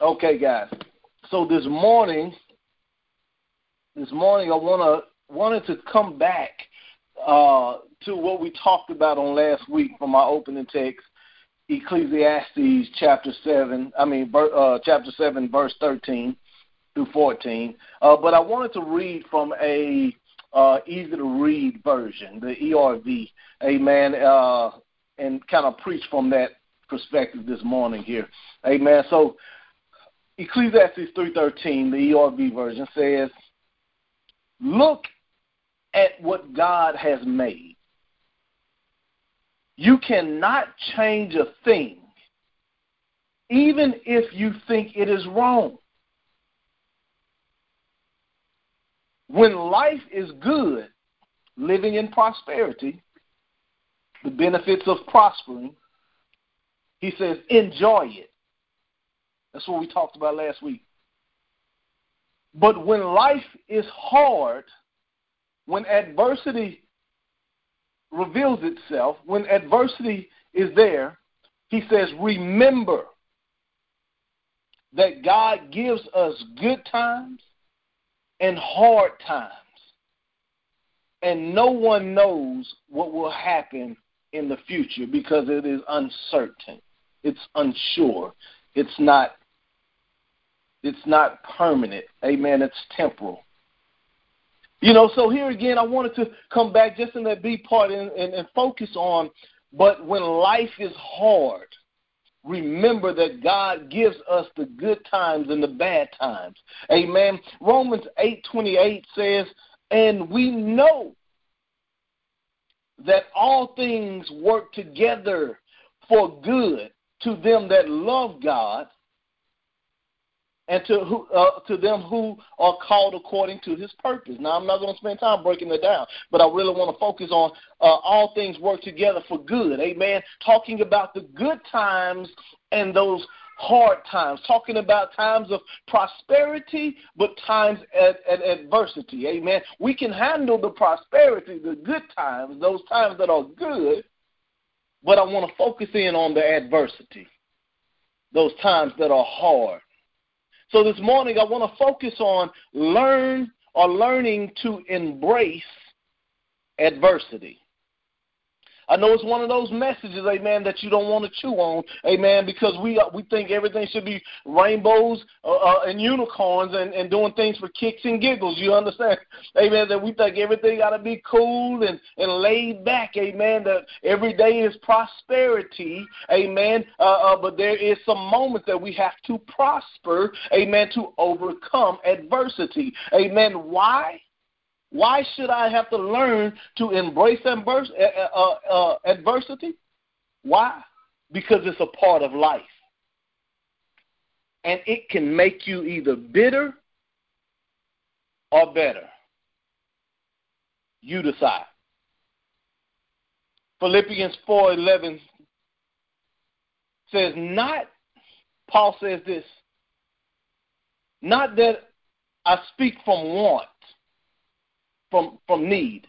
Okay, guys. So this morning, this morning I wanna wanted to come back uh, to what we talked about on last week from our opening text, Ecclesiastes chapter seven. I mean, uh, chapter seven, verse thirteen through fourteen. Uh, but I wanted to read from a uh, easy to read version, the ERV. Amen. Uh, and kind of preach from that perspective this morning here. Amen. So Ecclesiastes 3:13, the ERV version says, "Look at what God has made. You cannot change a thing, even if you think it is wrong. When life is good, living in prosperity, the benefits of prospering, he says, enjoy it. That's what we talked about last week. But when life is hard, when adversity reveals itself, when adversity is there, he says, remember that God gives us good times and hard times. And no one knows what will happen in the future because it is uncertain. It's unsure. It's not it's not permanent. Amen. It's temporal. You know, so here again, I wanted to come back just in that B part and, and, and focus on, but when life is hard, remember that God gives us the good times and the bad times. Amen. Romans 8:28 says, "And we know that all things work together for good to them that love God and to who, uh, to them who are called according to his purpose. Now, I'm not going to spend time breaking it down, but I really want to focus on uh, all things work together for good. Amen. Talking about the good times and those hard times, talking about times of prosperity, but times at, at adversity. Amen. We can handle the prosperity, the good times, those times that are good, but I want to focus in on the adversity, those times that are hard. So this morning I want to focus on learn or learning to embrace adversity. I know it's one of those messages, amen, that you don't want to chew on, amen, because we uh, we think everything should be rainbows uh, uh, and unicorns and, and doing things for kicks and giggles. You understand, amen? That we think everything got to be cool and and laid back, amen. That every day is prosperity, amen. Uh, uh, but there is some moments that we have to prosper, amen, to overcome adversity, amen. Why? Why should I have to learn to embrace uh, uh, uh, adversity? Why? Because it's a part of life. And it can make you either bitter or better. You decide. Philippians 4:11 says not Paul says this not that I speak from want from, from need.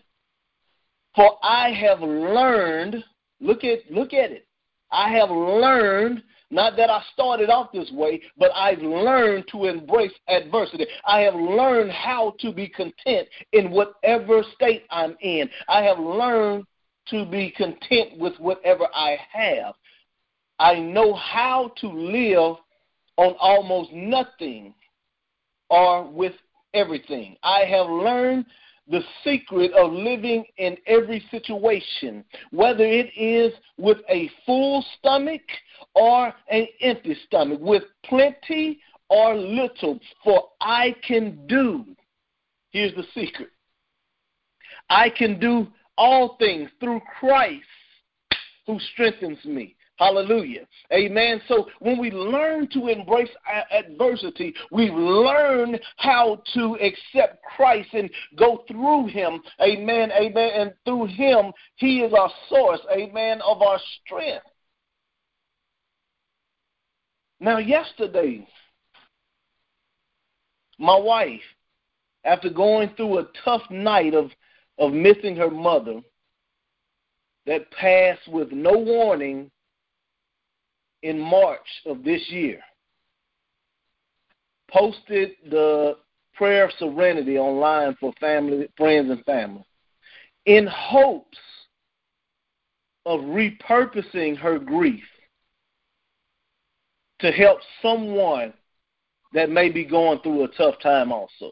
For I have learned, look at look at it. I have learned not that I started off this way, but I've learned to embrace adversity. I have learned how to be content in whatever state I'm in. I have learned to be content with whatever I have. I know how to live on almost nothing or with everything. I have learned the secret of living in every situation, whether it is with a full stomach or an empty stomach, with plenty or little. For I can do, here's the secret I can do all things through Christ who strengthens me. Hallelujah. Amen. So when we learn to embrace adversity, we learn how to accept Christ and go through him. Amen. Amen. And through him, he is our source. Amen. Of our strength. Now, yesterday, my wife, after going through a tough night of, of missing her mother that passed with no warning in March of this year. posted the prayer of serenity online for family, friends, and family in hopes of repurposing her grief to help someone that may be going through a tough time also.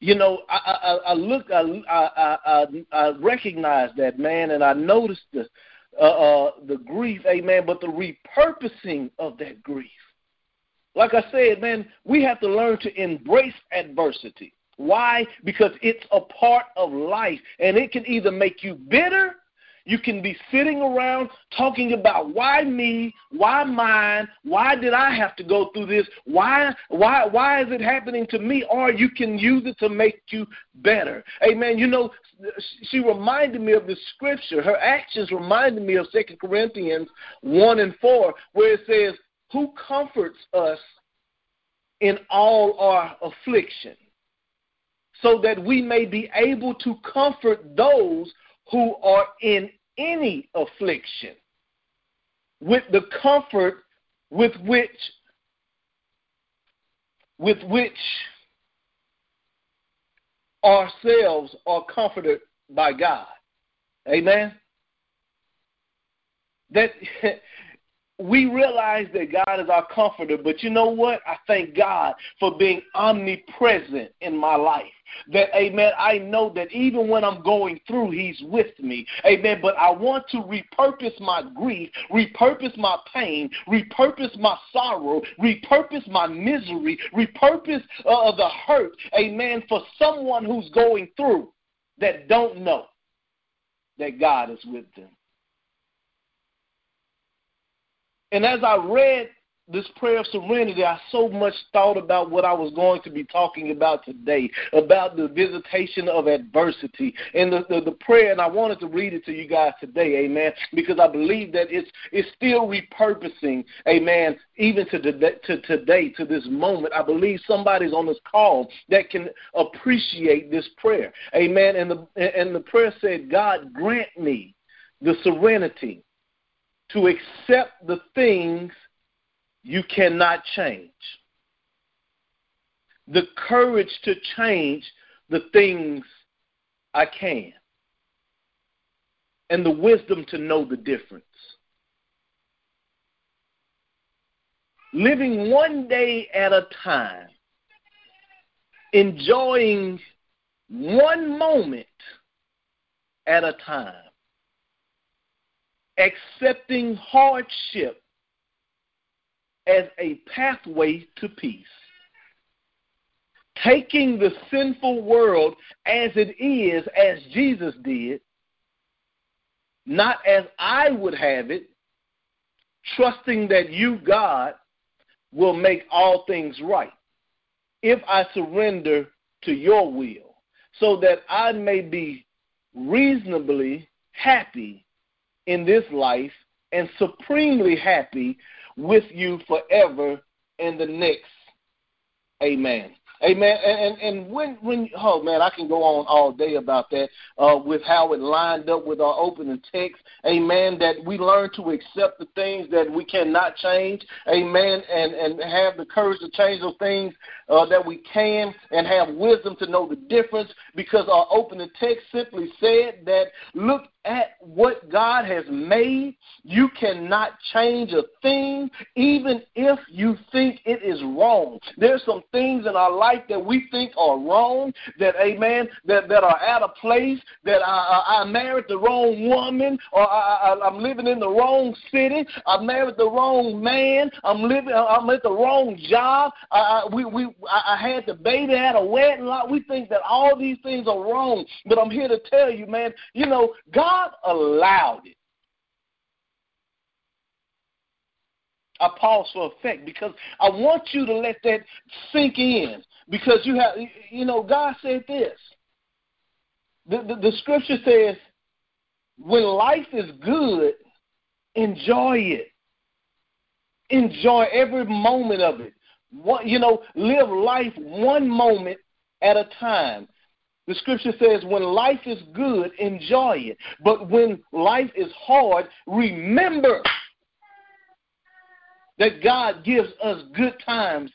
You know, I, I, I look, I, I, I, I recognize that man, and I noticed the uh, uh, the grief, amen, but the repurposing of that grief. Like I said, man, we have to learn to embrace adversity. Why? Because it's a part of life, and it can either make you bitter you can be sitting around talking about why me, why mine, why did I have to go through this, why why why is it happening to me? Or you can use it to make you better. Amen. You know, she reminded me of the scripture. Her actions reminded me of Second Corinthians one and four, where it says, Who comforts us in all our affliction? So that we may be able to comfort those who are in any affliction with the comfort with which with which ourselves are comforted by God. Amen. That we realize that God is our comforter, but you know what? I thank God for being omnipresent in my life. That, amen, I know that even when I'm going through, He's with me. Amen. But I want to repurpose my grief, repurpose my pain, repurpose my sorrow, repurpose my misery, repurpose uh, the hurt, amen, for someone who's going through that don't know that God is with them. And as I read this prayer of serenity, I so much thought about what I was going to be talking about today, about the visitation of adversity and the, the, the, prayer. And I wanted to read it to you guys today, amen, because I believe that it's, it's still repurposing, amen, even to, to today, to this moment. I believe somebody's on this call that can appreciate this prayer, amen. And the, and the prayer said, God, grant me the serenity to accept the things you cannot change, the courage to change the things I can, and the wisdom to know the difference. Living one day at a time, enjoying one moment at a time. Accepting hardship as a pathway to peace. Taking the sinful world as it is, as Jesus did, not as I would have it, trusting that you, God, will make all things right if I surrender to your will, so that I may be reasonably happy in this life and supremely happy with you forever in the next. Amen. Amen. And, and when when oh man, I can go on all day about that uh, with how it lined up with our opening text. Amen. That we learn to accept the things that we cannot change. Amen. And and have the courage to change those things uh, that we can, and have wisdom to know the difference. Because our opening text simply said that look at what God has made. You cannot change a thing, even if you think it is wrong. There's some things in our life that we think are wrong, that, amen, that, that are out of place, that I, I, I married the wrong woman, or I, I, I'm living in the wrong city, I married the wrong man, I'm living, I'm at the wrong job, I, I, we, we, I, had the baby at a wedding lot. We think that all these things are wrong, but I'm here to tell you, man, you know, God God allowed it. I pause for effect because I want you to let that sink in because you have, you know, God said this. The, the, the scripture says, when life is good, enjoy it. Enjoy every moment of it. One, you know, live life one moment at a time. The scripture says, when life is good, enjoy it. But when life is hard, remember that God gives us good times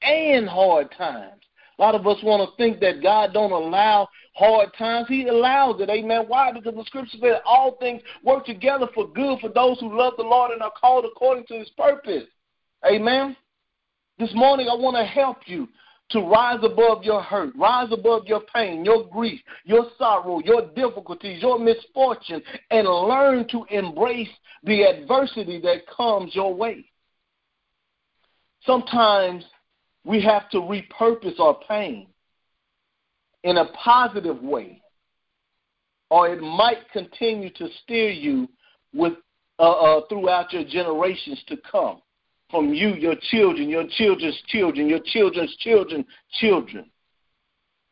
and hard times. A lot of us want to think that God don't allow hard times. He allows it. Amen. Why? Because the scripture says all things work together for good for those who love the Lord and are called according to his purpose. Amen. This morning I want to help you to rise above your hurt, rise above your pain, your grief, your sorrow, your difficulties, your misfortune, and learn to embrace the adversity that comes your way. Sometimes we have to repurpose our pain in a positive way, or it might continue to steer you with uh, uh, throughout your generations to come from you, your children, your children's children, your children's children's children.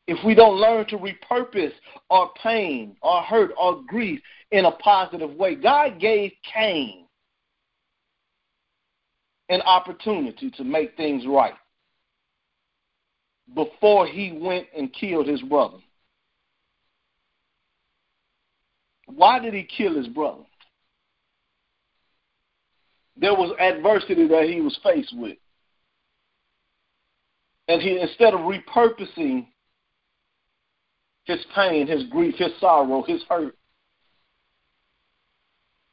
If we don't learn to repurpose our pain, our hurt, our grief in a positive way, God gave Cain an opportunity to make things right before he went and killed his brother. Why did he kill his brother? There was adversity that he was faced with. And he instead of repurposing his pain, his grief, his sorrow, his hurt,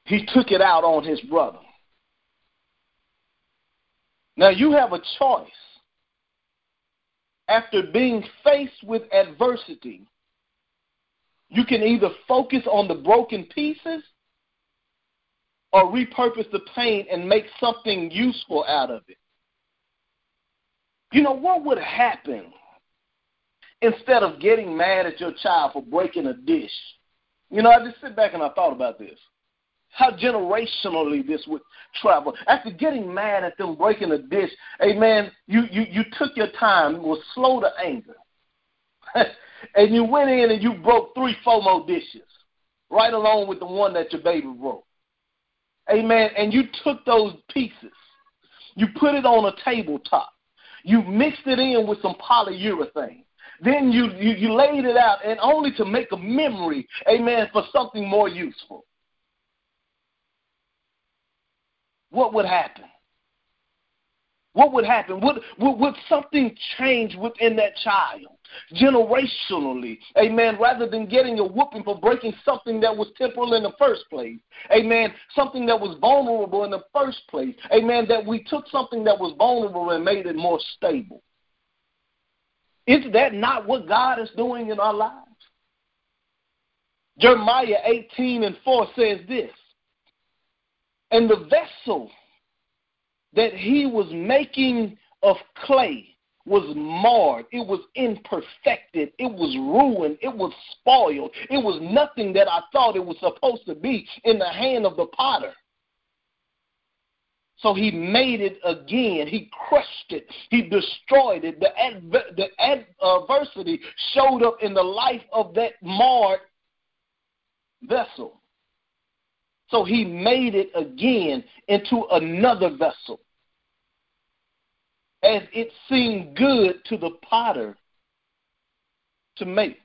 he took it out on his brother. Now you have a choice. After being faced with adversity, you can either focus on the broken pieces or repurpose the pain and make something useful out of it. You know, what would happen instead of getting mad at your child for breaking a dish? You know, I just sit back and I thought about this. How generationally this would travel. After getting mad at them breaking a dish, amen, you, you, you took your time, was slow to anger. and you went in and you broke three, four more dishes, right along with the one that your baby broke. Amen. And you took those pieces, you put it on a tabletop, you mixed it in with some polyurethane. Then you, you, you laid it out, and only to make a memory, amen, for something more useful. What would happen? What would happen? Would, would, would something change within that child generationally? Amen. Rather than getting a whooping for breaking something that was temporal in the first place. Amen. Something that was vulnerable in the first place. Amen. That we took something that was vulnerable and made it more stable. Is that not what God is doing in our lives? Jeremiah 18 and 4 says this. And the vessel that he was making of clay was marred. It was imperfected. It was ruined. It was spoiled. It was nothing that I thought it was supposed to be in the hand of the potter. So he made it again. He crushed it. He destroyed it. The, adver- the adversity showed up in the life of that marred vessel. So he made it again into another vessel as it seemed good to the potter to make.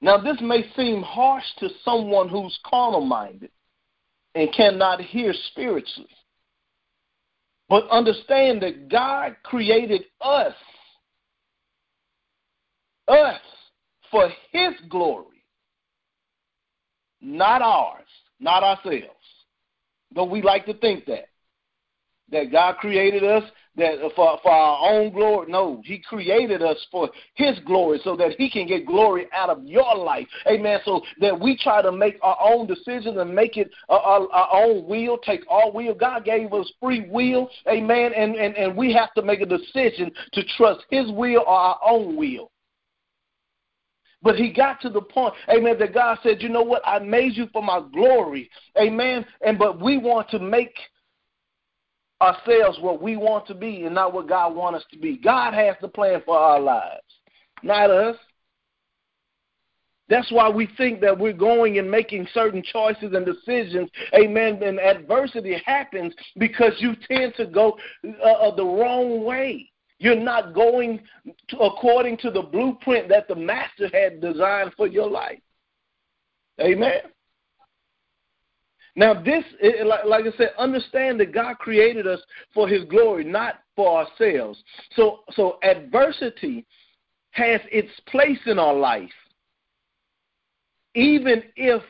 Now, this may seem harsh to someone who's carnal minded and cannot hear spiritually. But understand that God created us, us, for His glory, not ours, not ourselves. Though we like to think that that God created us that uh, for for our own glory. No, He created us for His glory, so that He can get glory out of your life. Amen. So that we try to make our own decisions and make it our, our own will, take our will. God gave us free will. Amen. And and and we have to make a decision to trust His will or our own will. But he got to the point, amen, that God said, you know what? I made you for my glory. Amen. And but we want to make ourselves what we want to be and not what God wants us to be. God has the plan for our lives, not us. That's why we think that we're going and making certain choices and decisions. Amen. And adversity happens because you tend to go uh, uh the wrong way. You're not going to, according to the blueprint that the master had designed for your life. Amen. Now, this, like I said, understand that God created us for His glory, not for ourselves. So, so adversity has its place in our life, even if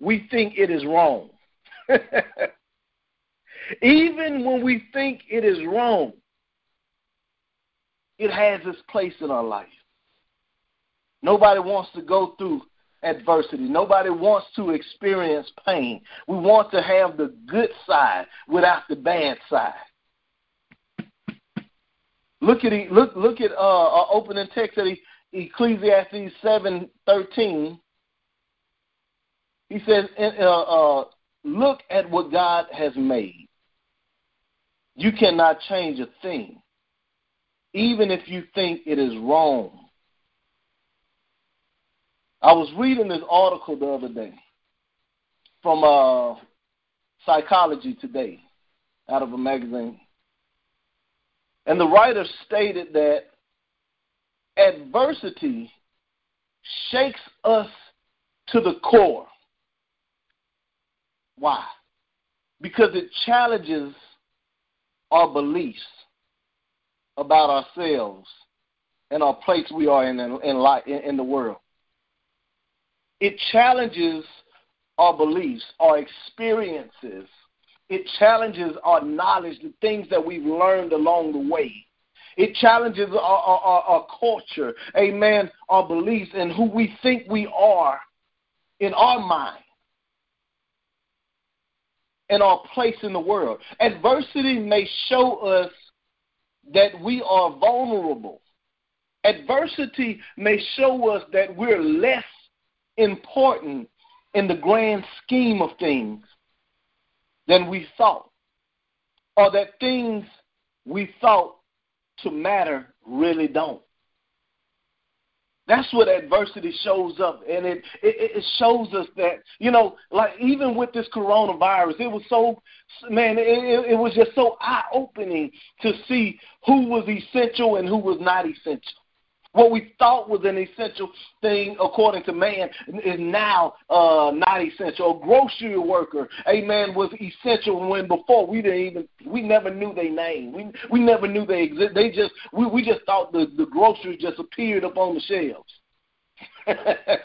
we think it is wrong. even when we think it is wrong, it has its place in our life. Nobody wants to go through adversity. Nobody wants to experience pain. We want to have the good side without the bad side. Look at look look at uh, our opening text at Ecclesiastes seven thirteen. He says, uh, uh, "Look at what God has made. You cannot change a thing, even if you think it is wrong." I was reading this article the other day from uh, Psychology Today out of a magazine. And the writer stated that adversity shakes us to the core. Why? Because it challenges our beliefs about ourselves and our place we are in in, life, in, in the world. It challenges our beliefs, our experiences. It challenges our knowledge, the things that we've learned along the way. It challenges our, our, our, culture, amen, our beliefs, and who we think we are in our mind and our place in the world. Adversity may show us that we are vulnerable. Adversity may show us that we're less important in the grand scheme of things than we thought, or that things we thought to matter really don't. That's what adversity shows up, and it, it it shows us that you know, like even with this coronavirus, it was so man, it, it was just so eye opening to see who was essential and who was not essential. What we thought was an essential thing according to man is now uh, not essential. A grocery worker, amen, was essential when before we didn't even we never knew their name. We we never knew they exist. They just we we just thought the the groceries just appeared up on the shelves.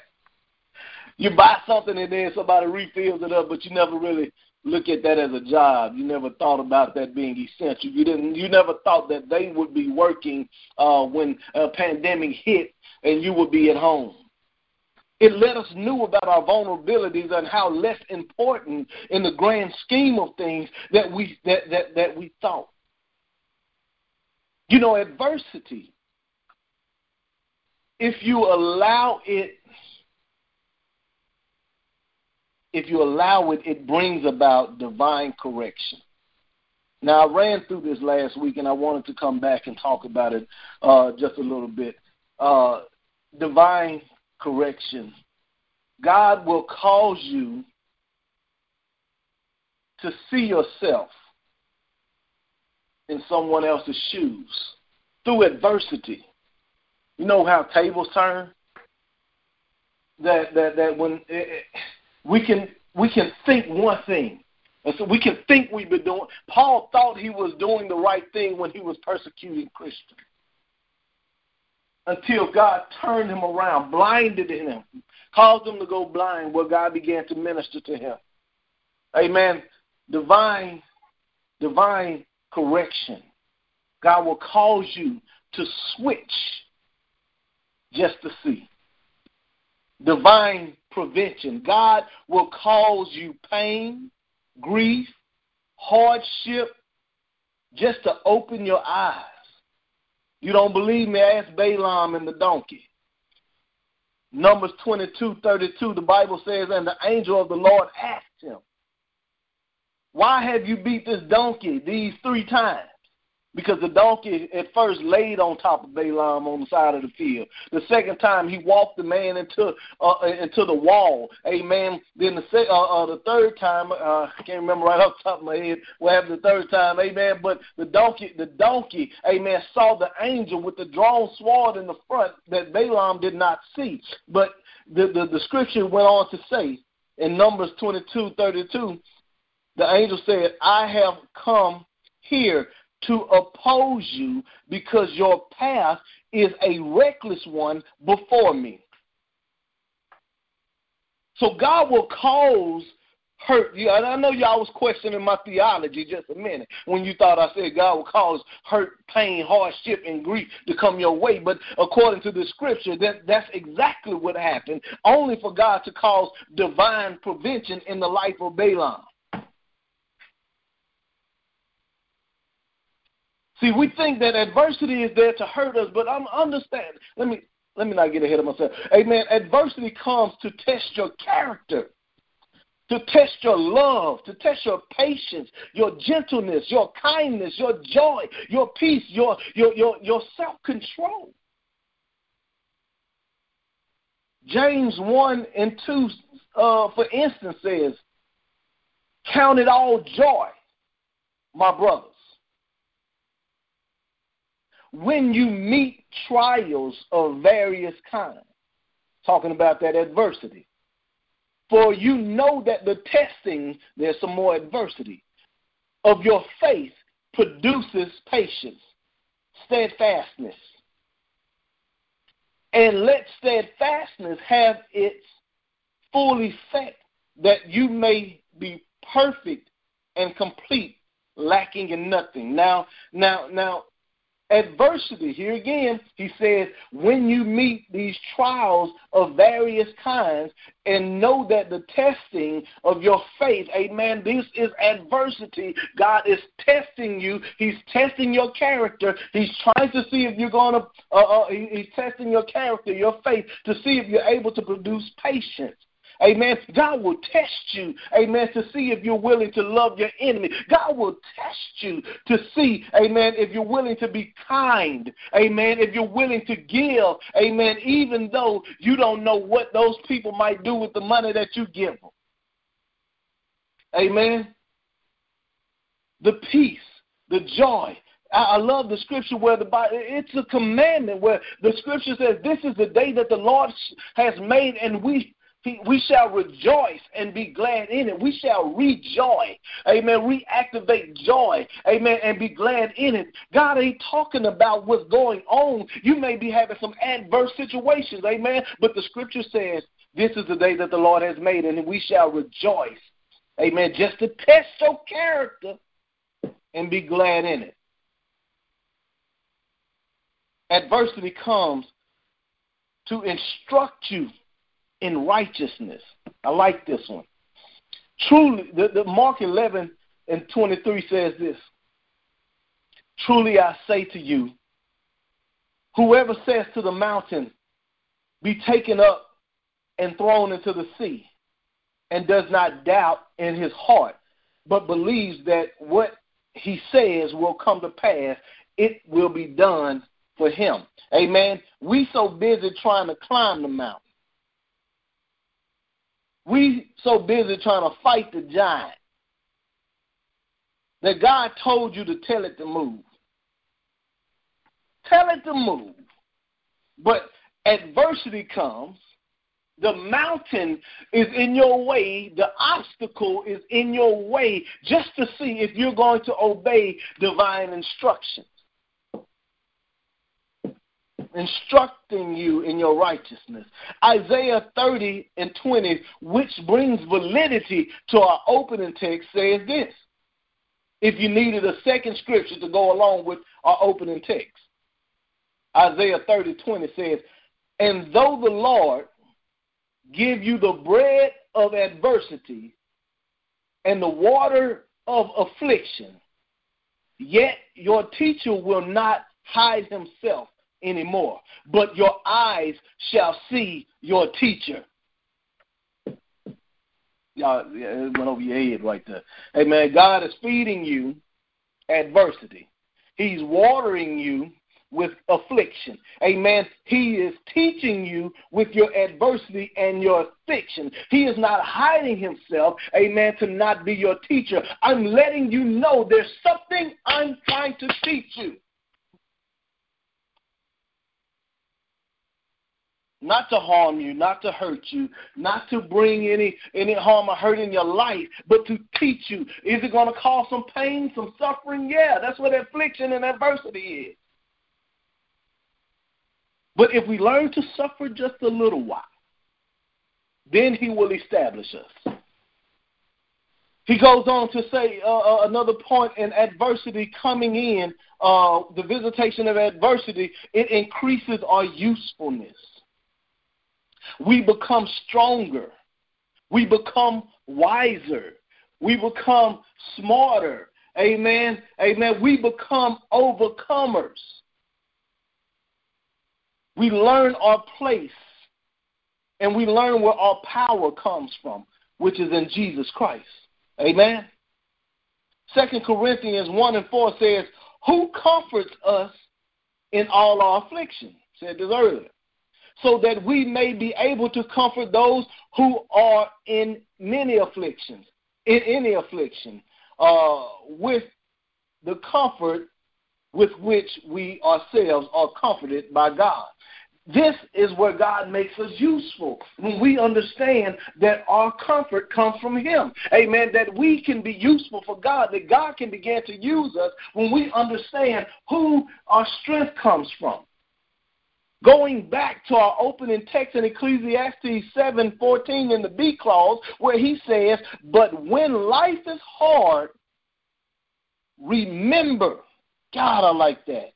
you buy something and then somebody refills it up, but you never really look at that as a job. You never thought about that being essential. You didn't. You never thought that they would be working uh, when a pandemic hit and you would be at home. It let us know about our vulnerabilities and how less important in the grand scheme of things that we that that, that we thought. You know, adversity. If you allow it if you allow it, it brings about divine correction. Now, I ran through this last week, and I wanted to come back and talk about it uh, just a little bit. Uh, divine correction. God will cause you to see yourself in someone else's shoes through adversity. You know how tables turn? That that that when it, we can we can think one thing. And so we can think we've been doing Paul thought he was doing the right thing when he was persecuting Christians. Until God turned him around, blinded him, caused him to go blind, where God began to minister to him. Amen. Divine, divine correction. God will cause you to switch just to see. Divine prevention. God will cause you pain, grief, hardship, just to open your eyes. You don't believe me? Ask Balaam and the donkey. Numbers 22, 32, the Bible says, And the angel of the Lord asked him, Why have you beat this donkey these three times? Because the donkey at first laid on top of Balaam on the side of the field. The second time he walked the man into uh, into the wall. Amen. Then the se- uh, uh, the third time, uh, I can't remember right off the top of my head what happened the third time. Amen. But the donkey, the donkey, amen, saw the angel with the drawn sword in the front that Balaam did not see. But the the, scripture went on to say in Numbers twenty two thirty two the angel said, I have come here to oppose you because your path is a reckless one before me. So God will cause hurt. And I know y'all was questioning my theology just a minute when you thought I said God will cause hurt, pain, hardship, and grief to come your way. But according to the scripture, that, that's exactly what happened, only for God to cause divine prevention in the life of Balaam. See, we think that adversity is there to hurt us, but I'm understand. Let me let me not get ahead of myself. Amen. Adversity comes to test your character, to test your love, to test your patience, your gentleness, your kindness, your joy, your peace, your your your, your self-control. James 1 and 2, uh, for instance, says, Count it all joy, my brothers when you meet trials of various kinds, talking about that adversity. For you know that the testing, there's some more adversity, of your faith produces patience, steadfastness. And let steadfastness have its full effect, that you may be perfect and complete, lacking in nothing. Now, now, now, adversity. Here again, he says, when you meet these trials of various kinds and know that the testing of your faith, amen, this is adversity. God is testing you. He's testing your character. He's trying to see if you're going to, uh, uh, he's testing your character, your faith, to see if you're able to produce patience. Amen. God will test you, amen, to see if you're willing to love your enemy. God will test you to see, amen, if you're willing to be kind, amen, if you're willing to give, amen, even though you don't know what those people might do with the money that you give them. Amen. The peace, the joy, I love the scripture where the Bible, it's a commandment where the scripture says, This is the day that the Lord has made, and we we shall rejoice and be glad in it. We shall rejoice. Amen. Reactivate joy. Amen. And be glad in it. God ain't talking about what's going on. You may be having some adverse situations. Amen. But the scripture says, this is the day that the Lord has made, and we shall rejoice. Amen. Just to test your character and be glad in it. Adversity comes to instruct you in righteousness. I like this one. Truly, the, the Mark 11 and 23 says this Truly I say to you, whoever says to the mountain, Be taken up and thrown into the sea, and does not doubt in his heart, but believes that what he says will come to pass, it will be done for him. Amen. We so busy trying to climb the mountain we so busy trying to fight the giant that God told you to tell it to move. Tell it to move. But adversity comes, the mountain is in your way, the obstacle is in your way just to see if you're going to obey divine instructing you in your righteousness. Isaiah 30 and 20, which brings validity to our opening text, says this. If you needed a second scripture to go along with our opening text, Isaiah 30 20 says, And though the Lord give you the bread of adversity and the water of affliction, yet your teacher will not hide himself anymore, but your eyes shall see your teacher. Y'all, it went over your head right there. Hey, man, God is feeding you adversity. He's watering you with affliction. Amen. He is teaching you with your adversity and your affliction. He is not hiding himself, amen, to not be your teacher. I'm letting you know there's something I'm trying to teach you. Not to harm you, not to hurt you, not to bring any any harm or hurt in your life, but to teach you. Is it going to cause some pain, some suffering? Yeah, that's what affliction and adversity is. But if we learn to suffer just a little while, then He will establish us. He goes on to say uh, uh, another point in adversity coming in, uh, the visitation of adversity, it increases our usefulness. We become stronger. We become wiser. We become smarter. Amen. Amen. We become overcomers. We learn our place and we learn where our power comes from, which is in Jesus Christ. Amen. Second Corinthians 1 and 4 says, Who comforts us in all our affliction? Said this earlier. So that we may be able to comfort those who are in many afflictions, in any affliction, uh, with the comfort with which we ourselves are comforted by God. This is where God makes us useful when we understand that our comfort comes from Him. Amen. That we can be useful for God, that God can begin to use us when we understand who our strength comes from. Going back to our opening text in Ecclesiastes 7:14 in the B clause, where he says, But when life is hard, remember. God, I like that.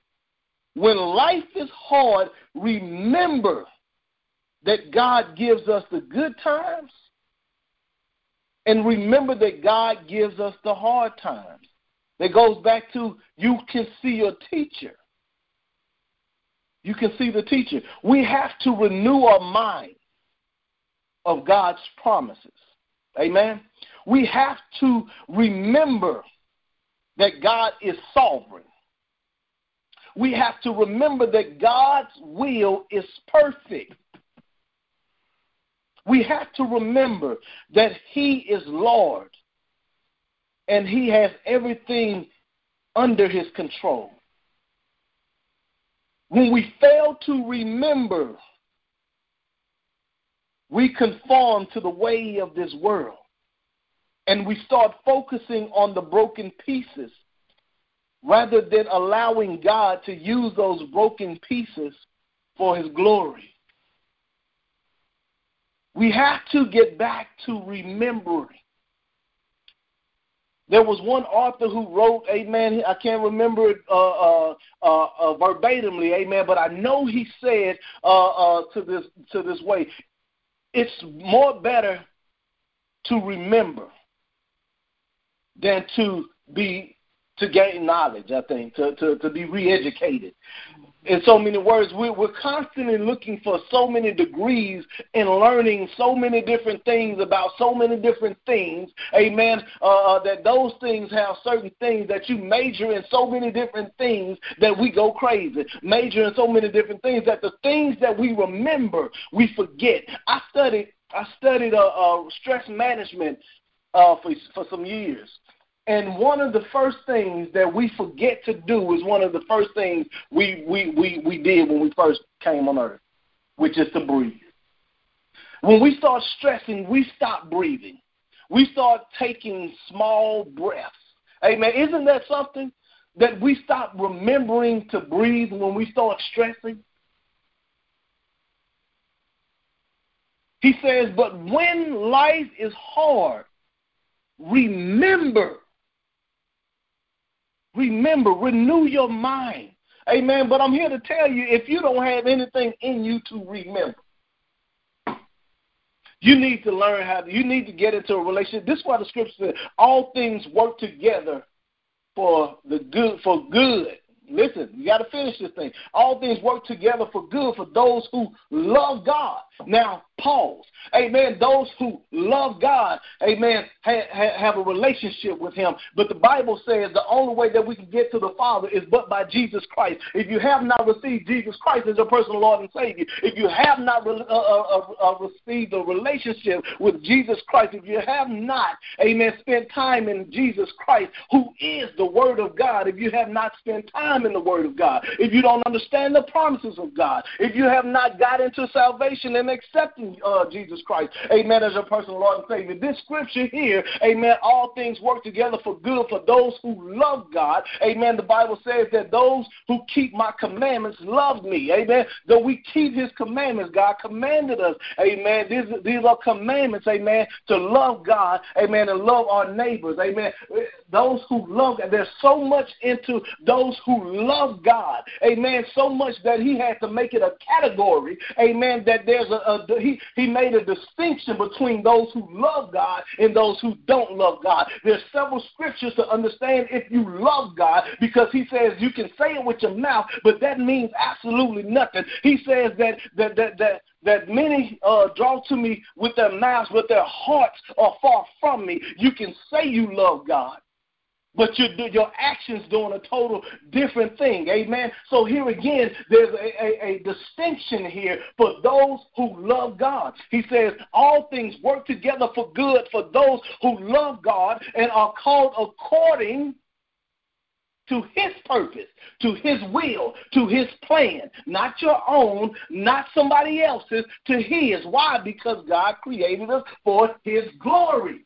When life is hard, remember that God gives us the good times and remember that God gives us the hard times. That goes back to you can see your teacher. You can see the teacher. We have to renew our mind of God's promises. Amen. We have to remember that God is sovereign we have to remember that God's will is perfect. We have to remember that He is Lord and He has everything under His control. When we fail to remember, we conform to the way of this world and we start focusing on the broken pieces rather than allowing God to use those broken pieces for His glory. We have to get back to remembering. There was one author who wrote, Amen. I can't remember it uh, uh, uh, uh verbatimly, Amen. But I know he said uh, uh, to this to this way, it's more better to remember than to be to gain knowledge, I think, to, to, to be re educated. In so many words, we're, we're constantly looking for so many degrees and learning so many different things about so many different things. Amen. Uh, uh, that those things have certain things that you major in so many different things that we go crazy. Major in so many different things that the things that we remember, we forget. I studied. I studied uh, uh, stress management uh, for for some years. And one of the first things that we forget to do is one of the first things we, we, we, we did when we first came on earth, which is to breathe. When we start stressing, we stop breathing. We start taking small breaths. Amen. Isn't that something? That we stop remembering to breathe when we start stressing? He says, but when life is hard, remember Remember, renew your mind. Amen. But I'm here to tell you if you don't have anything in you to remember, you need to learn how to, you need to get into a relationship. This is why the scripture says all things work together for the good for good Listen, you got to finish this thing. All things work together for good for those who love God. Now, pause. Amen. Those who love God, amen, ha- ha- have a relationship with Him. But the Bible says the only way that we can get to the Father is but by Jesus Christ. If you have not received Jesus Christ as your personal Lord and Savior, if you have not re- uh, uh, uh, uh received a relationship with Jesus Christ, if you have not, amen, spent time in Jesus Christ, who is the Word of God, if you have not spent time time in the Word of God, if you don't understand the promises of God, if you have not got into salvation and accepting uh, Jesus Christ, amen, as your personal Lord and Savior, this scripture here, amen, all things work together for good for those who love God. Amen. The Bible says that those who keep my commandments love me. Amen. Though we keep his commandments, God commanded us. Amen. These, these are commandments, amen, to love God, amen, and love our neighbors. Amen. Those who love there's so much into those who love God. Amen. So much that he had to make it a category. Amen. That there's a, a he, he made a distinction between those who love God and those who don't love God. There's several scriptures to understand if you love God because he says you can say it with your mouth, but that means absolutely nothing. He says that that that that that many uh, draw to me with their mouths, but their hearts are far from me. You can say you love God, but your your actions doing a total different thing. Amen. So here again, there's a, a, a, distinction here for those who love God. He says all things work together for good for those who love God and are called according to his purpose, to his will, to his plan, not your own, not somebody else's, to his. Why? Because God created us for his glory.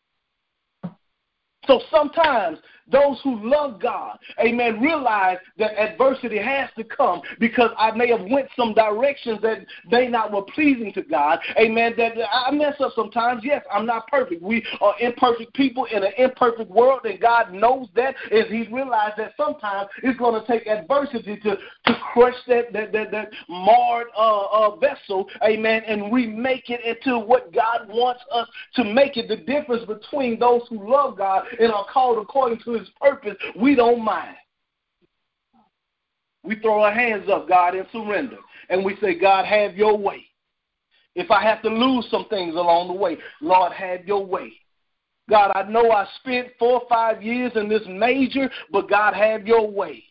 So sometimes those who love God, amen, realize that adversity has to come because I may have went some directions that they not were pleasing to God. Amen. That I mess up sometimes. Yes, I'm not perfect. We are imperfect people in an imperfect world, and God knows that. And He realized that sometimes it's going to take adversity to, to crush that that that, that marred uh, uh, vessel, amen, and remake it into what God wants us to make it. The difference between those who love God and are called according to his purpose, we don't mind. We throw our hands up, God, and surrender. And we say, God, have your way. If I have to lose some things along the way, Lord, have your way. God, I know I spent four or five years in this major, but God, have your way.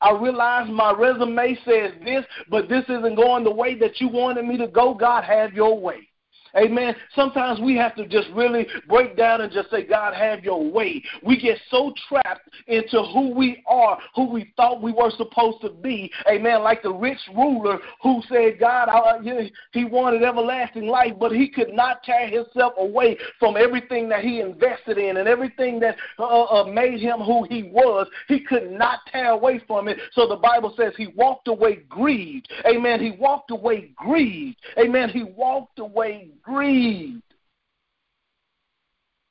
I realize my resume says this, but this isn't going the way that you wanted me to go. God, have your way. Amen. Sometimes we have to just really break down and just say, God, have your way. We get so trapped into who we are, who we thought we were supposed to be. Amen. Like the rich ruler who said, God, I, he wanted everlasting life, but he could not tear himself away from everything that he invested in and everything that uh, uh, made him who he was. He could not tear away from it. So the Bible says he walked away grieved. Amen. He walked away grieved. Amen. He walked away grieved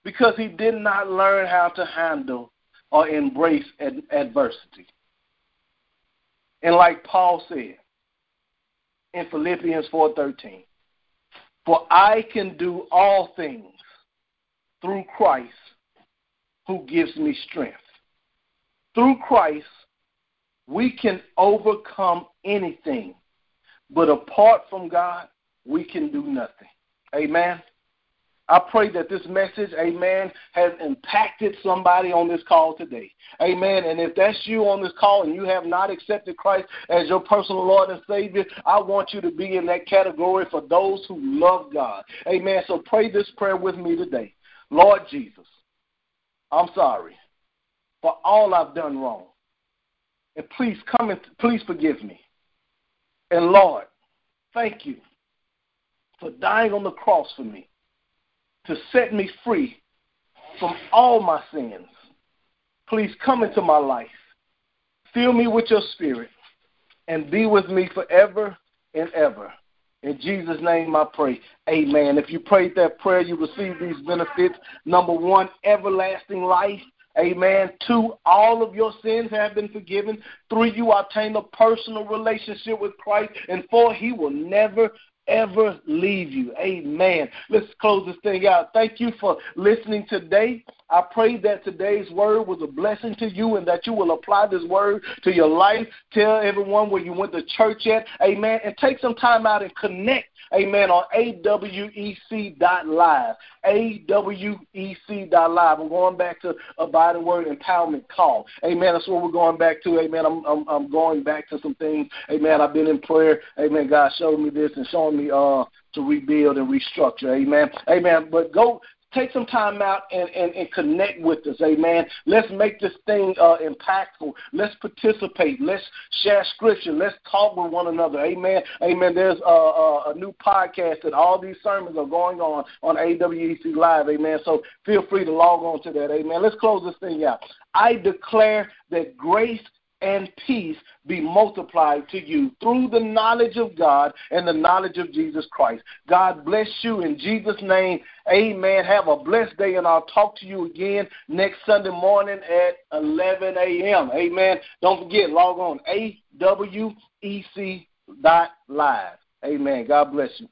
because he did not learn how to handle or embrace ad- adversity. And like Paul said in Philippians 4:13, "For I can do all things through Christ who gives me strength." Through Christ, we can overcome anything. But apart from God, we can do nothing. Amen. I pray that this message, amen, has impacted somebody on this call today. Amen. And if that's you on this call and you have not accepted Christ as your personal Lord and Savior, I want you to be in that category for those who love God. Amen. So pray this prayer with me today. Lord Jesus, I'm sorry for all I've done wrong. And please come and please forgive me. And Lord, thank you for dying on the cross for me to set me free from all my sins. Please come into my life. Fill me with your spirit and be with me forever and ever. In Jesus' name I pray. Amen. If you prayed that prayer, you receive these benefits. Number one, everlasting life. Amen. Two, all of your sins have been forgiven. Three, you obtain a personal relationship with Christ. And four, he will never, ever leave you. Amen. Let's close this thing out. Thank you for listening today. I pray that today's word was a blessing to you and that you will apply this word to your life. Tell everyone where you went to church at. Amen. And take some time out and connect. Amen. On awec.live. awec.live. I'm going back to Abiding Word Empowerment Call. Amen. That's what we're going back to. Amen. I'm, I'm, I'm going back to some things. Amen. I've been in prayer. Amen. God showed me this and showing me uh to rebuild and restructure. Amen. Amen. But go take some time out and, and, and connect with us. Amen. Let's make this thing uh, impactful. Let's participate. Let's share scripture. Let's talk with one another. Amen. Amen. There's a, a, a new podcast that all these sermons are going on on AWEC Live. Amen. So feel free to log on to that. Amen. Let's close this thing out. I declare that grace and peace be multiplied to you through the knowledge of God and the knowledge of Jesus Christ. God bless you in Jesus' name. Amen. Have a blessed day, and I'll talk to you again next Sunday morning at 11 a.m. Amen. Don't forget, log on awec dot live. Amen. God bless you.